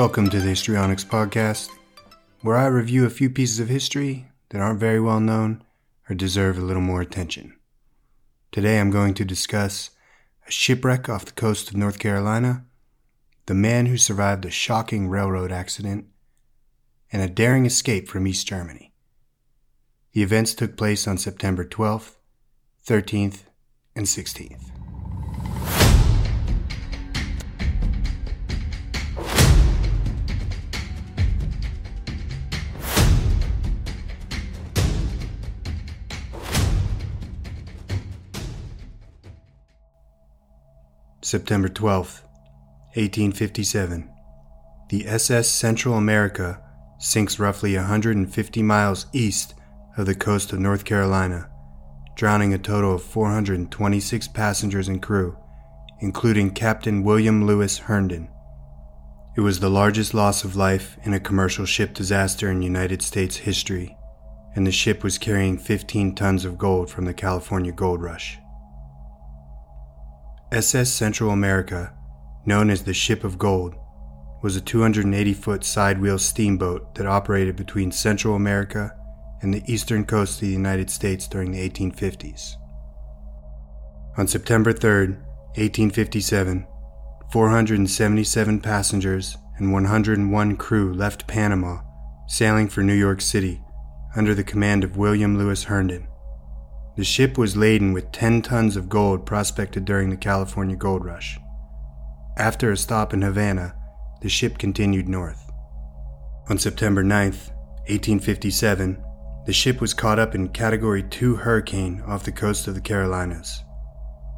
Welcome to the Histrionics Podcast, where I review a few pieces of history that aren't very well known or deserve a little more attention. Today I'm going to discuss a shipwreck off the coast of North Carolina, the man who survived a shocking railroad accident, and a daring escape from East Germany. The events took place on September 12th, 13th, and 16th. September 12, 1857. The SS Central America sinks roughly 150 miles east of the coast of North Carolina, drowning a total of 426 passengers and crew, including Captain William Lewis Herndon. It was the largest loss of life in a commercial ship disaster in United States history, and the ship was carrying 15 tons of gold from the California Gold Rush. SS Central America, known as the Ship of Gold, was a 280 foot sidewheel steamboat that operated between Central America and the eastern coast of the United States during the 1850s. On September 3, 1857, 477 passengers and 101 crew left Panama, sailing for New York City under the command of William Lewis Herndon. The ship was laden with 10 tons of gold prospected during the California Gold Rush. After a stop in Havana, the ship continued north. On September 9, 1857, the ship was caught up in Category 2 hurricane off the coast of the Carolinas.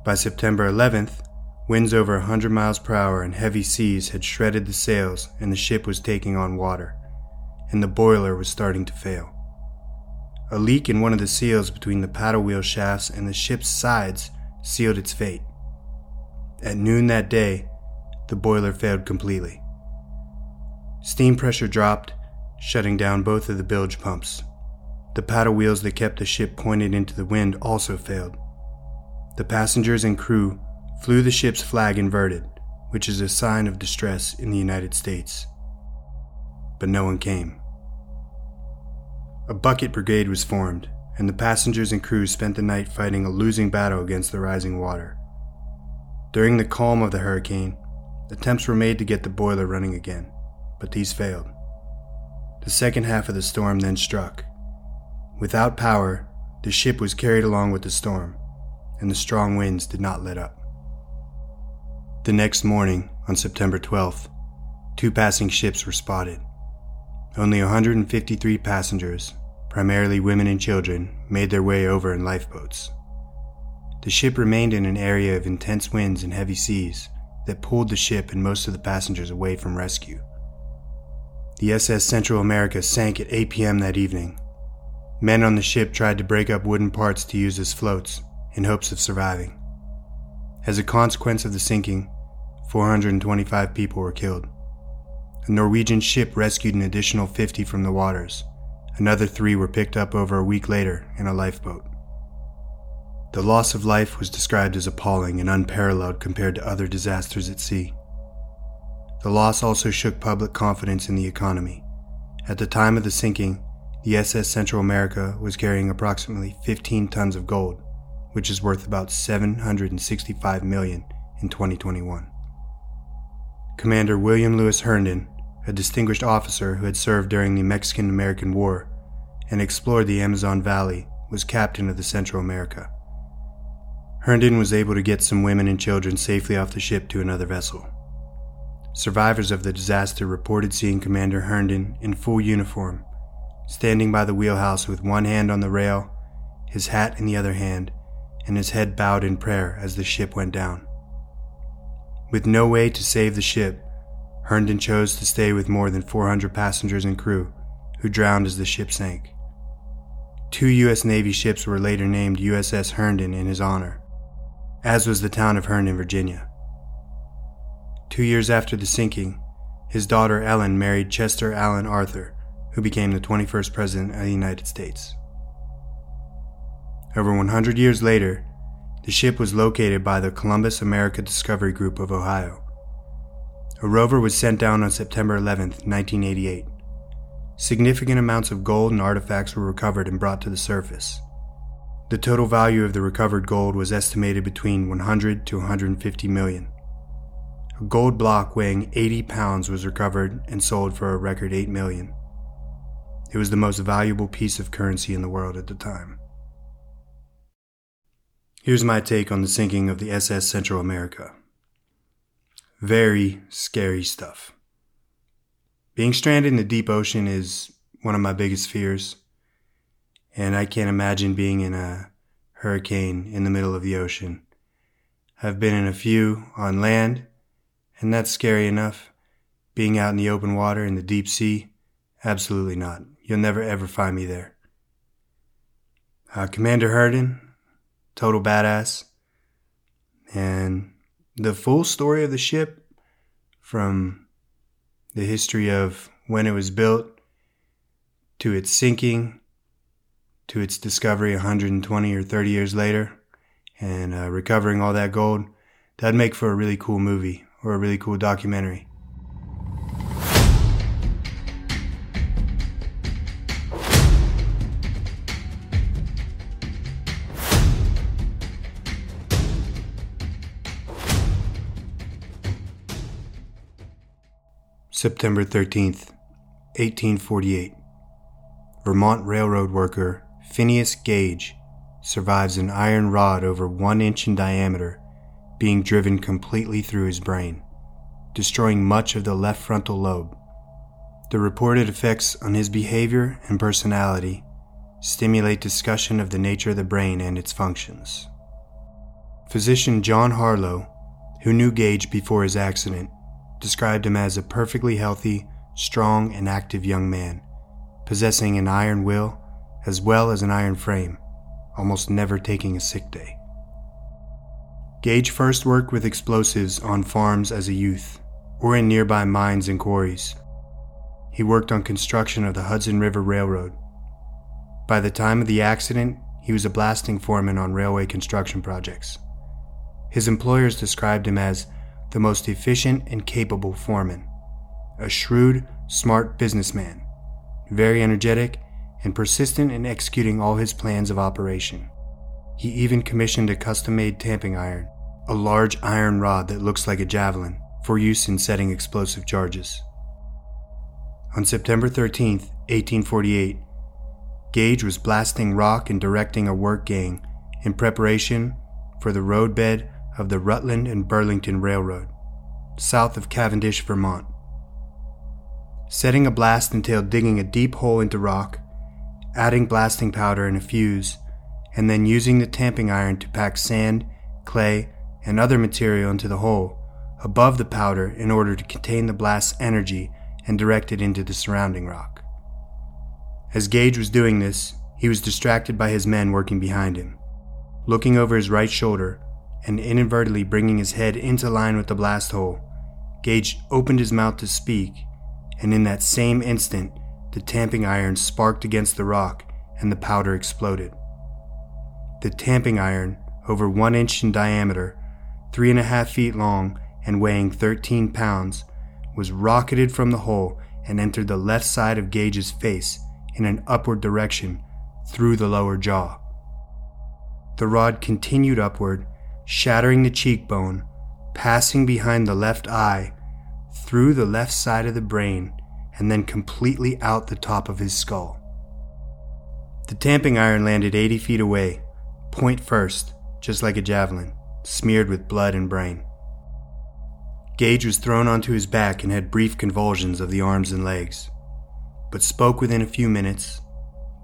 By September 11th, winds over 100 miles per hour and heavy seas had shredded the sails and the ship was taking on water, and the boiler was starting to fail. A leak in one of the seals between the paddle wheel shafts and the ship's sides sealed its fate. At noon that day, the boiler failed completely. Steam pressure dropped, shutting down both of the bilge pumps. The paddle wheels that kept the ship pointed into the wind also failed. The passengers and crew flew the ship's flag inverted, which is a sign of distress in the United States. But no one came. A bucket brigade was formed, and the passengers and crew spent the night fighting a losing battle against the rising water. During the calm of the hurricane, attempts were made to get the boiler running again, but these failed. The second half of the storm then struck. Without power, the ship was carried along with the storm, and the strong winds did not let up. The next morning, on September 12th, two passing ships were spotted. Only 153 passengers, primarily women and children, made their way over in lifeboats. The ship remained in an area of intense winds and heavy seas that pulled the ship and most of the passengers away from rescue. The SS Central America sank at 8 p.m. that evening. Men on the ship tried to break up wooden parts to use as floats in hopes of surviving. As a consequence of the sinking, 425 people were killed. A Norwegian ship rescued an additional 50 from the waters. Another three were picked up over a week later in a lifeboat. The loss of life was described as appalling and unparalleled compared to other disasters at sea. The loss also shook public confidence in the economy. At the time of the sinking, the SS Central America was carrying approximately 15 tons of gold, which is worth about 765 million in 2021. Commander William Lewis Herndon a distinguished officer who had served during the Mexican American War and explored the Amazon Valley, was captain of the Central America. Herndon was able to get some women and children safely off the ship to another vessel. Survivors of the disaster reported seeing Commander Herndon in full uniform, standing by the wheelhouse with one hand on the rail, his hat in the other hand, and his head bowed in prayer as the ship went down. With no way to save the ship, Herndon chose to stay with more than 400 passengers and crew, who drowned as the ship sank. Two U.S. Navy ships were later named USS Herndon in his honor, as was the town of Herndon, Virginia. Two years after the sinking, his daughter Ellen married Chester Alan Arthur, who became the 21st President of the United States. Over 100 years later, the ship was located by the Columbus America Discovery Group of Ohio A rover was sent down on September 11, 1988. Significant amounts of gold and artifacts were recovered and brought to the surface. The total value of the recovered gold was estimated between 100 to 150 million. A gold block weighing 80 pounds was recovered and sold for a record 8 million. It was the most valuable piece of currency in the world at the time. Here's my take on the sinking of the SS Central America. Very scary stuff. Being stranded in the deep ocean is one of my biggest fears, and I can't imagine being in a hurricane in the middle of the ocean. I've been in a few on land, and that's scary enough. Being out in the open water in the deep sea, absolutely not. You'll never ever find me there. Uh, Commander Herndon, total badass. And the full story of the ship from the history of when it was built to its sinking to its discovery 120 or 30 years later and uh, recovering all that gold, that'd make for a really cool movie or a really cool documentary. September 13th, 1848. Vermont Railroad worker Phineas Gage survives an iron rod over one inch in diameter being driven completely through his brain, destroying much of the left frontal lobe. The reported effects on his behavior and personality stimulate discussion of the nature of the brain and its functions. Physician John Harlow, who knew Gage before his accident, described him as a perfectly healthy, strong, and active young man, possessing an iron will as well as an iron frame, almost never taking a sick day. Gage first worked with explosives on farms as a youth, or in nearby mines and quarries. He worked on construction of the Hudson River Railroad. By the time of the accident, he was a blasting foreman on railway construction projects. His employers described him as the most efficient and capable foreman, a shrewd, smart businessman, very energetic, and persistent in executing all his plans of operation. He even commissioned a custom made tamping iron, a large iron rod that looks like a javelin, for use in setting explosive charges. On September 13, 1848, Gage was blasting rock and directing a work gang in preparation for the roadbed of the Rutland and Burlington Railroad, south of Cavendish, Vermont. Setting a blast entailed digging a deep hole into rock, adding blasting powder and a fuse, and then using the tamping iron to pack sand, clay, and other material into the hole above the powder in order to contain the blast's energy and direct it into the surrounding rock. As Gage was doing this, he was distracted by his men working behind him. Looking over his right shoulder, and inadvertently bringing his head into line with the blast hole, Gage opened his mouth to speak, and in that same instant, the tamping iron sparked against the rock and the powder exploded. The tamping iron, over one inch in diameter, three and a half feet long, and weighing 13 pounds, was rocketed from the hole and entered the left side of Gage's face in an upward direction through the lower jaw. The rod continued upward shattering the cheekbone, passing behind the left eye, through the left side of the brain, and then completely out the top of his skull. The tamping iron landed 80 feet away, point first, just like a javelin, smeared with blood and brain. Gage was thrown onto his back and had brief convulsions of the arms and legs, but spoke within a few minutes,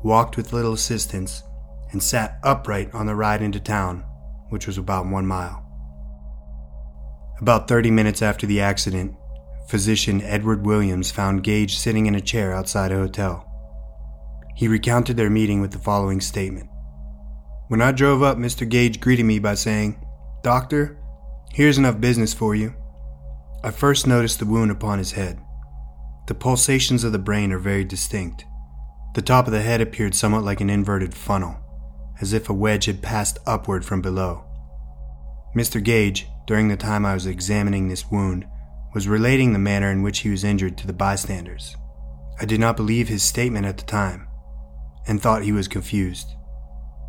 walked with little assistance, and sat upright on the ride into town which was about one mile. About 30 minutes after the accident, physician Edward Williams found Gage sitting in a chair outside a hotel. He recounted their meeting with the following statement When I drove up, Mr. Gage greeted me by saying, Doctor, here's enough business for you. I first noticed the wound upon his head. The pulsations of the brain are very distinct. The top of the head appeared somewhat like an inverted funnel as if a wedge had passed upward from below. Mr. Gage, during the time I was examining this wound, was relating the manner in which he was injured to the bystanders. I did not believe his statement at the time and thought he was confused.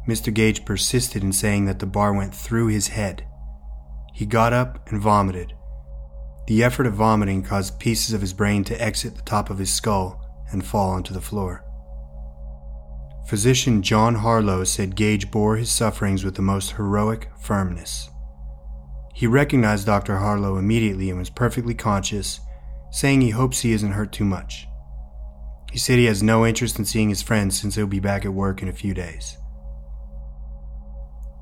Mr. Gage persisted in saying that the bar went through his head. He got up and vomited. The effort of vomiting caused pieces of his brain to exit the top of his skull and fall onto the floor. Physician John Harlow said Gage bore his sufferings with the most heroic firmness. He recognized Dr. Harlow immediately and was perfectly conscious, saying he hopes he isn't hurt too much. He said he has no interest in seeing his friends since he'll be back at work in a few days.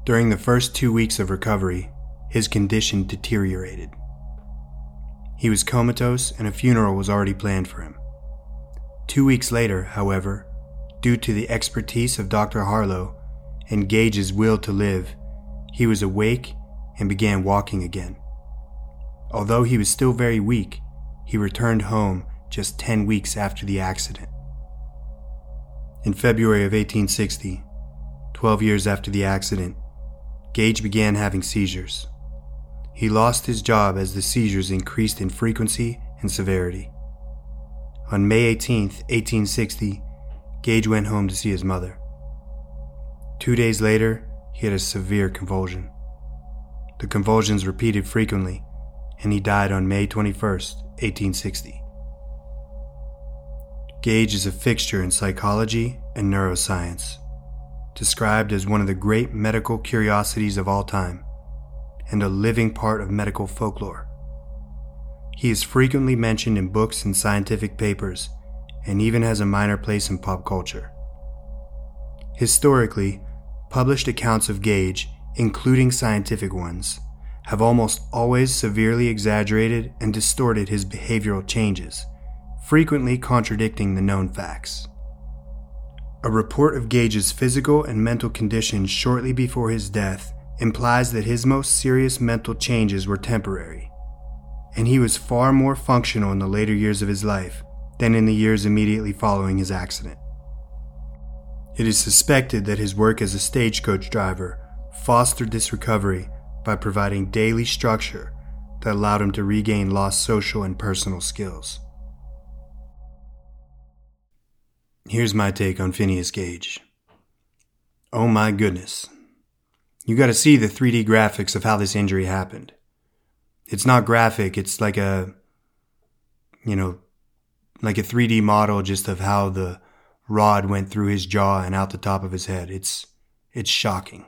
During the first two weeks of recovery, his condition deteriorated. He was comatose and a funeral was already planned for him. Two weeks later, however, due to the expertise of Dr. Harlow and Gage's will to live, he was awake and began walking again. Although he was still very weak, he returned home just 10 weeks after the accident. In February of 1860, 12 years after the accident, Gage began having seizures. He lost his job as the seizures increased in frequency and severity. On May 18, 1860, Gage went home to see his mother. Two days later, he had a severe convulsion. The convulsions repeated frequently, and he died on May 21, 1860. Gage is a fixture in psychology and neuroscience, described as one of the great medical curiosities of all time, and a living part of medical folklore. He is frequently mentioned in books and scientific papers, and even has a minor place in pop culture. Historically, published accounts of Gage, including scientific ones, have almost always severely exaggerated and distorted his behavioral changes frequently contradicting the known facts. A report of Gage's physical and mental condition shortly before his death implies that his most serious mental changes were temporary, and he was far more functional in the later years of his life than in the years immediately following his accident. It is suspected that his work as a stagecoach driver fostered this recovery by providing daily structure that allowed him to regain lost social and personal skills. Here's my take on Phineas Gage. Oh my goodness. You gotta see the 3D graphics of how this injury happened. It's not graphic, it's like a, you know, like a 3D model just of how the rod went through his jaw and out the top of his head. It's, it's shocking.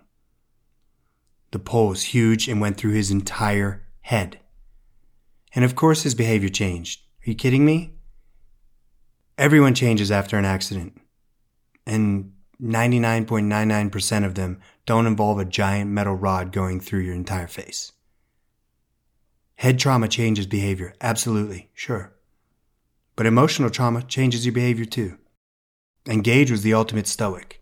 The pole is huge and went through his entire head. And of course his behavior changed. Are you kidding me? Everyone changes after an accident, and 99.99% of them don't involve a giant metal rod going through your entire face. Head trauma changes behavior, absolutely, sure. But emotional trauma changes your behavior too. And Gage was the ultimate stoic.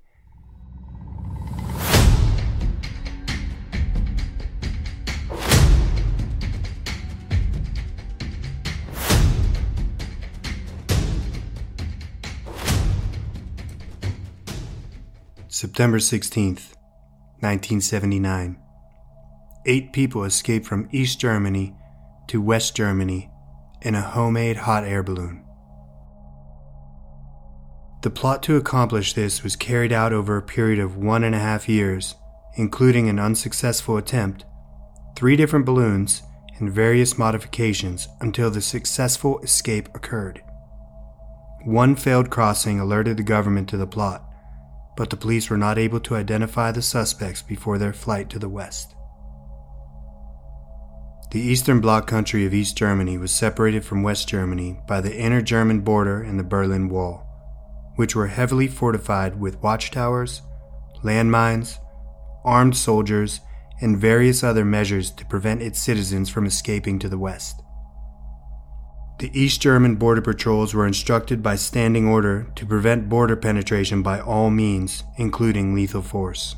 September 16th, 1979. Eight people escaped from East Germany to West Germany in a homemade hot air balloon. The plot to accomplish this was carried out over a period of one and a half years, including an unsuccessful attempt, three different balloons, and various modifications until the successful escape occurred. One failed crossing alerted the government to the plot but the police were not able to identify the suspects before their flight to the west. The eastern bloc country of East Germany was separated from West Germany by the inner German border and the Berlin Wall, which were heavily fortified with watchtowers, landmines, armed soldiers, and various other measures to prevent its citizens from escaping to the west. The East German border patrols were instructed by standing order to prevent border penetration by all means, including lethal force.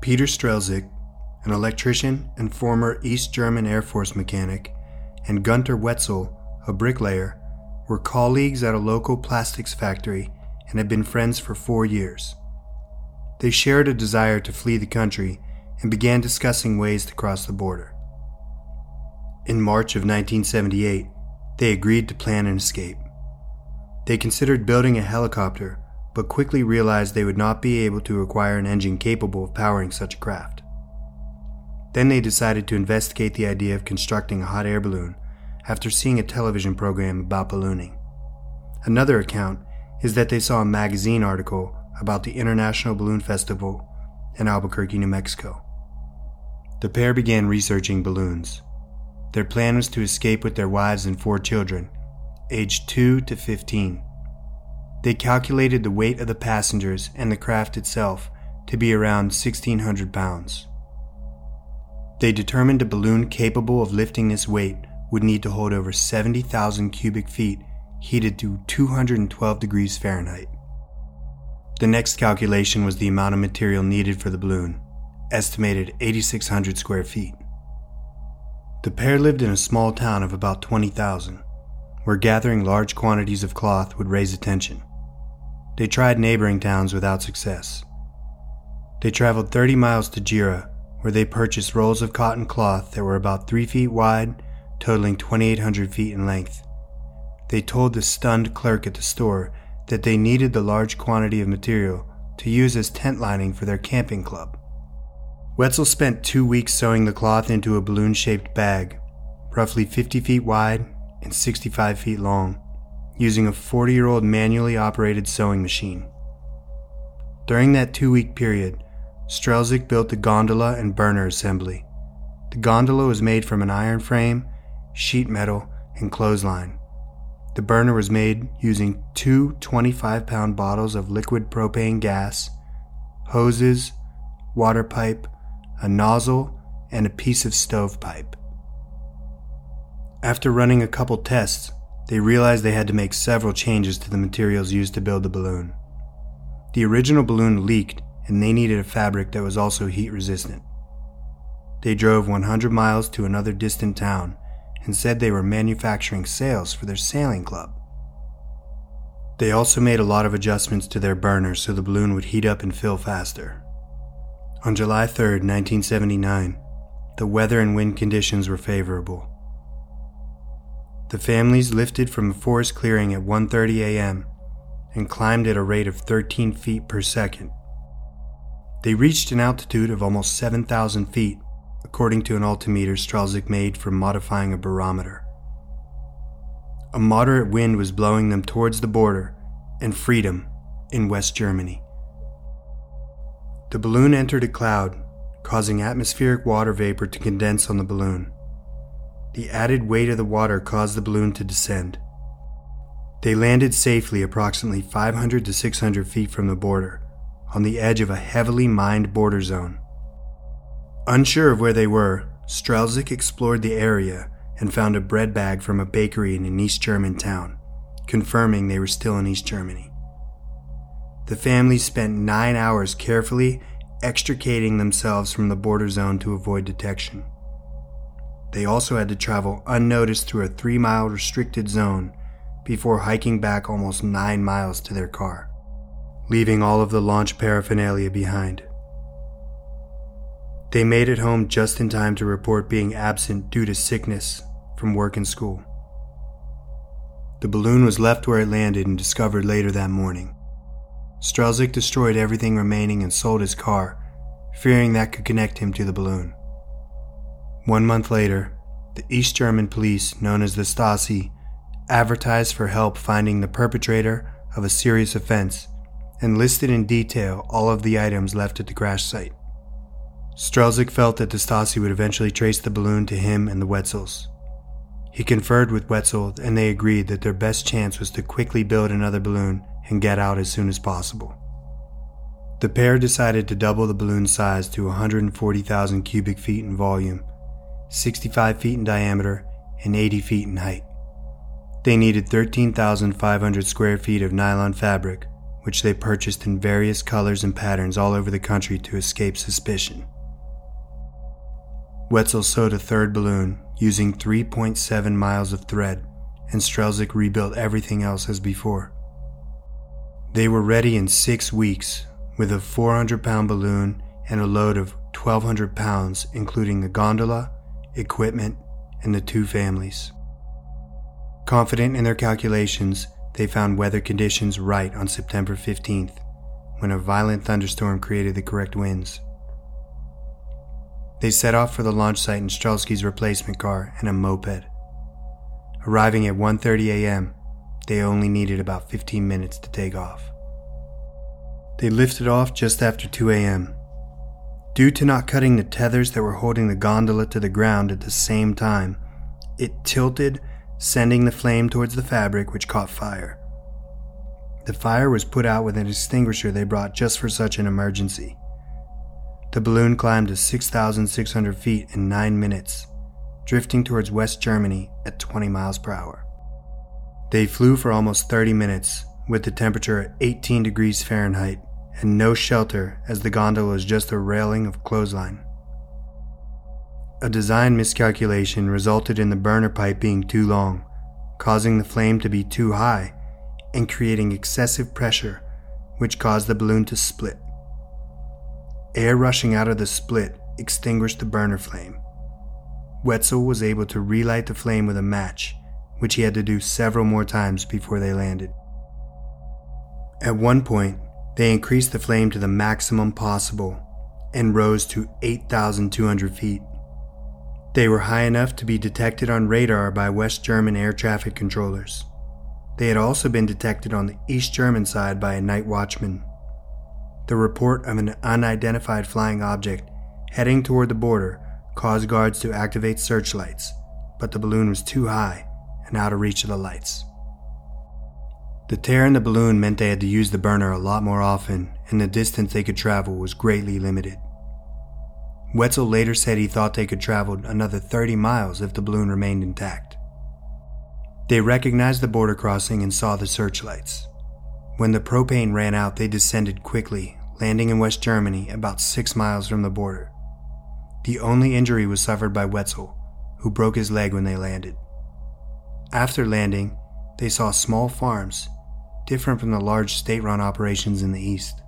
Peter Strelzyk, an electrician and former East German Air Force mechanic, and Gunter Wetzel, a bricklayer, were colleagues at a local plastics factory and had been friends for four years. They shared a desire to flee the country and began discussing ways to cross the border. In March of 1978, they agreed to plan an escape. They considered building a helicopter, but quickly realized they would not be able to acquire an engine capable of powering such a craft. Then they decided to investigate the idea of constructing a hot air balloon after seeing a television program about ballooning. Another account is that they saw a magazine article about the International Balloon Festival in Albuquerque, New Mexico. The pair began researching balloons. Their plan was to escape with their wives and four children, aged 2 to 15. They calculated the weight of the passengers and the craft itself to be around 1,600 pounds. They determined a balloon capable of lifting this weight would need to hold over 70,000 cubic feet heated to 212 degrees Fahrenheit. The next calculation was the amount of material needed for the balloon, estimated 8,600 square feet. The pair lived in a small town of about 20,000, where gathering large quantities of cloth would raise attention. They tried neighboring towns without success. They traveled 30 miles to Gera, where they purchased rolls of cotton cloth that were about 3 feet wide, totaling 2,800 feet in length. They told the stunned clerk at the store that they needed the large quantity of material to use as tent lining for their camping club. Wetzel spent two weeks sewing the cloth into a balloon shaped bag, roughly 50 feet wide and 65 feet long, using a 40 year old manually operated sewing machine. During that two week period, Strelzyk built the gondola and burner assembly. The gondola was made from an iron frame, sheet metal, and clothesline. The burner was made using two 25 pound bottles of liquid propane gas, hoses, water pipe, a nozzle, and a piece of stovepipe. After running a couple tests, they realized they had to make several changes to the materials used to build the balloon. The original balloon leaked and they needed a fabric that was also heat resistant. They drove 100 miles to another distant town and said they were manufacturing sails for their sailing club. They also made a lot of adjustments to their burners so the balloon would heat up and fill faster. On July 3, 1979, the weather and wind conditions were favorable. The families lifted from a forest clearing at 1:30 a.m. and climbed at a rate of 13 feet per second. They reached an altitude of almost 7,000 feet according to an altimeter Strelzyk made from modifying a barometer. A moderate wind was blowing them towards the border and freedom in West Germany. The balloon entered a cloud, causing atmospheric water vapor to condense on the balloon. The added weight of the water caused the balloon to descend. They landed safely approximately 500 to 600 feet from the border, on the edge of a heavily mined border zone. Unsure of where they were, Strelzyk explored the area and found a bread bag from a bakery in an East German town, confirming they were still in East Germany. The family spent nine hours carefully extricating themselves from the border zone to avoid detection. They also had to travel unnoticed through a three mile restricted zone before hiking back almost nine miles to their car, leaving all of the launch paraphernalia behind. They made it home just in time to report being absent due to sickness from work and school. The balloon was left where it landed and discovered later that morning. Strelzyk destroyed everything remaining and sold his car, fearing that could connect him to the balloon. One month later, the East German police, known as the Stasi, advertised for help finding the perpetrator of a serious offense and listed in detail all of the items left at the crash site. Strelzyk felt that the Stasi would eventually trace the balloon to him and the Wetzels. He conferred with Wetzel and they agreed that their best chance was to quickly build another balloon and get out as soon as possible. The pair decided to double the balloon's size to 140,000 cubic feet in volume, 65 feet in diameter, and 80 feet in height. They needed 13,500 square feet of nylon fabric, which they purchased in various colors and patterns all over the country to escape suspicion. Wetzel sewed a third balloon using 3.7 miles of thread, and Strelzyk rebuilt everything else as before. They were ready in six weeks with a 400 pound balloon and a load of 1,200 pounds, including the gondola, equipment, and the two families. Confident in their calculations, they found weather conditions right on September 15th when a violent thunderstorm created the correct winds. They set off for the launch site in Strelzyk's replacement car and a moped. Arriving at 1:30 a.m., they only needed about 15 minutes to take off. They lifted off just after 2 a.m. Due to not cutting the tethers that were holding the gondola to the ground at the same time, it tilted, sending the flame towards the fabric, which caught fire. The fire was put out with an extinguisher they brought just for such an emergency. The balloon climbed to 6,600 feet in 9 minutes, drifting towards West Germany at 20 miles per hour. They flew for almost 30 minutes, with the temperature at 18 degrees Fahrenheit and no shelter as the gondola was just a railing of clothesline. A design miscalculation resulted in the burner pipe being too long, causing the flame to be too high and creating excessive pressure, which caused the balloon to split. Air rushing out of the split extinguished the burner flame. Wetzel was able to relight the flame with a match, which he had to do several more times before they landed. At one point, they increased the flame to the maximum possible and rose to 8,200 feet. They were high enough to be detected on radar by West German air traffic controllers. They had also been detected on the East German side by a night watchman. The report of an unidentified flying object heading toward the border caused guards to activate searchlights, but the balloon was too high and out of reach of the lights. The tear in the balloon meant they had to use the burner a lot more often, and the distance they could travel was greatly limited. Wetzel later said he thought they could travel another 30 miles if the balloon remained intact. They recognized the border crossing and saw the searchlights. When the propane ran out, they descended quickly, landing in West Germany about six miles from the border. The only injury was suffered by Wetzel, who broke his leg when they landed. After landing, they saw small farms different from the large state run operations in the East.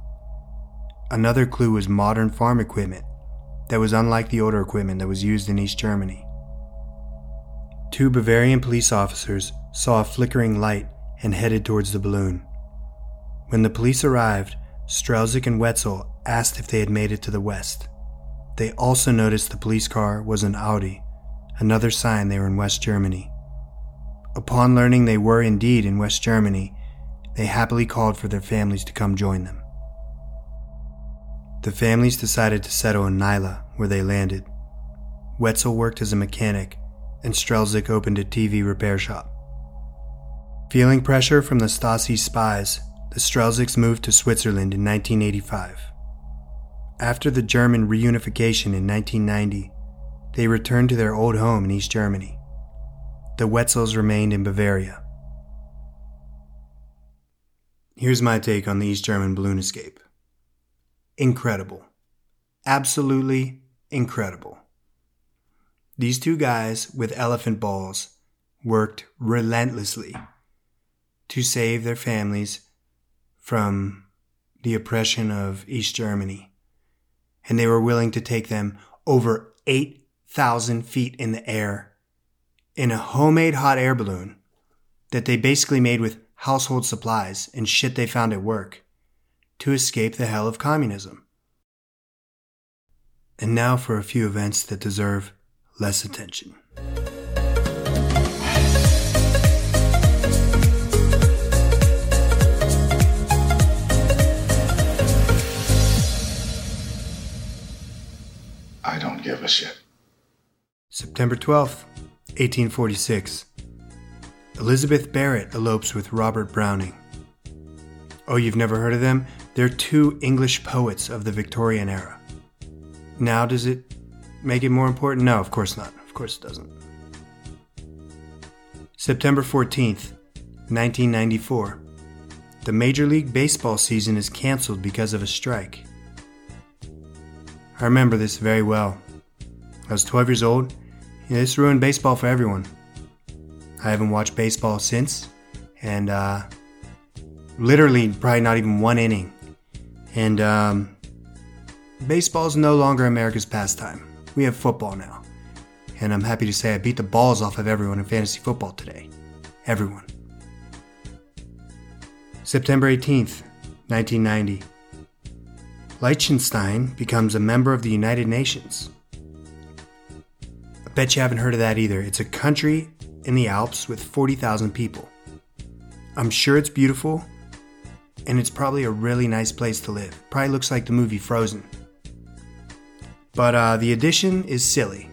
Another clue was modern farm equipment that was unlike the older equipment that was used in East Germany. Two Bavarian police officers saw a flickering light and headed towards the balloon. When the police arrived, Strelzyk and Wetzel asked if they had made it to the west. They also noticed the police car was an Audi, another sign they were in West Germany. Upon learning they were indeed in West Germany, they happily called for their families to come join them. The families decided to settle in Naila, where they landed. Wetzel worked as a mechanic, and Strelzyk opened a TV repair shop. Feeling pressure from the Stasi spies, the Strelzyks moved to Switzerland in 1985. After the German reunification in 1990, they returned to their old home in East Germany. The Wetzels remained in Bavaria. Here's my take on the East German balloon escape. Incredible. Absolutely incredible. These two guys with elephant balls worked relentlessly to save their families from the oppression of East Germany. And they were willing to take them over 8,000 feet in the air in a homemade hot air balloon that they basically made with household supplies, and shit they found at work to escape the hell of communism. And now for a few events that deserve less attention. September 12th, 1846. Elizabeth Barrett elopes with Robert Browning. Oh, you've never heard of them? They're two English poets of the Victorian era. Now, does it make it more important? No, of course not. Of course it doesn't. September 14th, 1994. The Major League Baseball season is canceled because of a strike. I remember this very well. I was 12 years old. And this ruined baseball for everyone. I haven't watched baseball since, and uh, literally probably not even one inning. And um, baseball is no longer America's pastime. We have football now. and I'm happy to say I beat the balls off of everyone in fantasy football today. Everyone. September 18th, 1990. Liechtenstein becomes a member of the United Nations. Bet you haven't heard of that either. It's a country in the Alps with 40,000 people. I'm sure it's beautiful, and it's probably a really nice place to live. Probably looks like the movie Frozen. But uh, the addition is silly.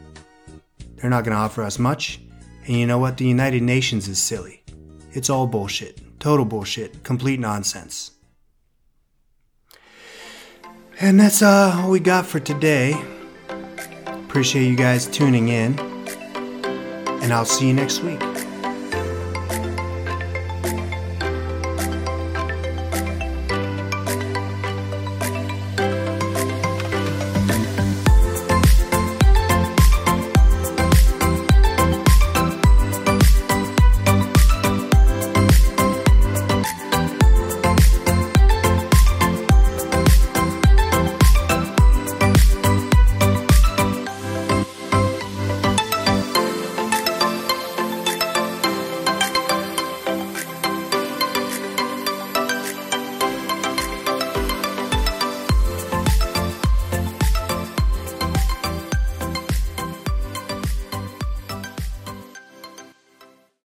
They're not going to offer us much, and you know what? The United Nations is silly. It's all bullshit. Total bullshit. Complete nonsense. And that's uh, all we got for today. Appreciate you guys tuning in, and I'll see you next week.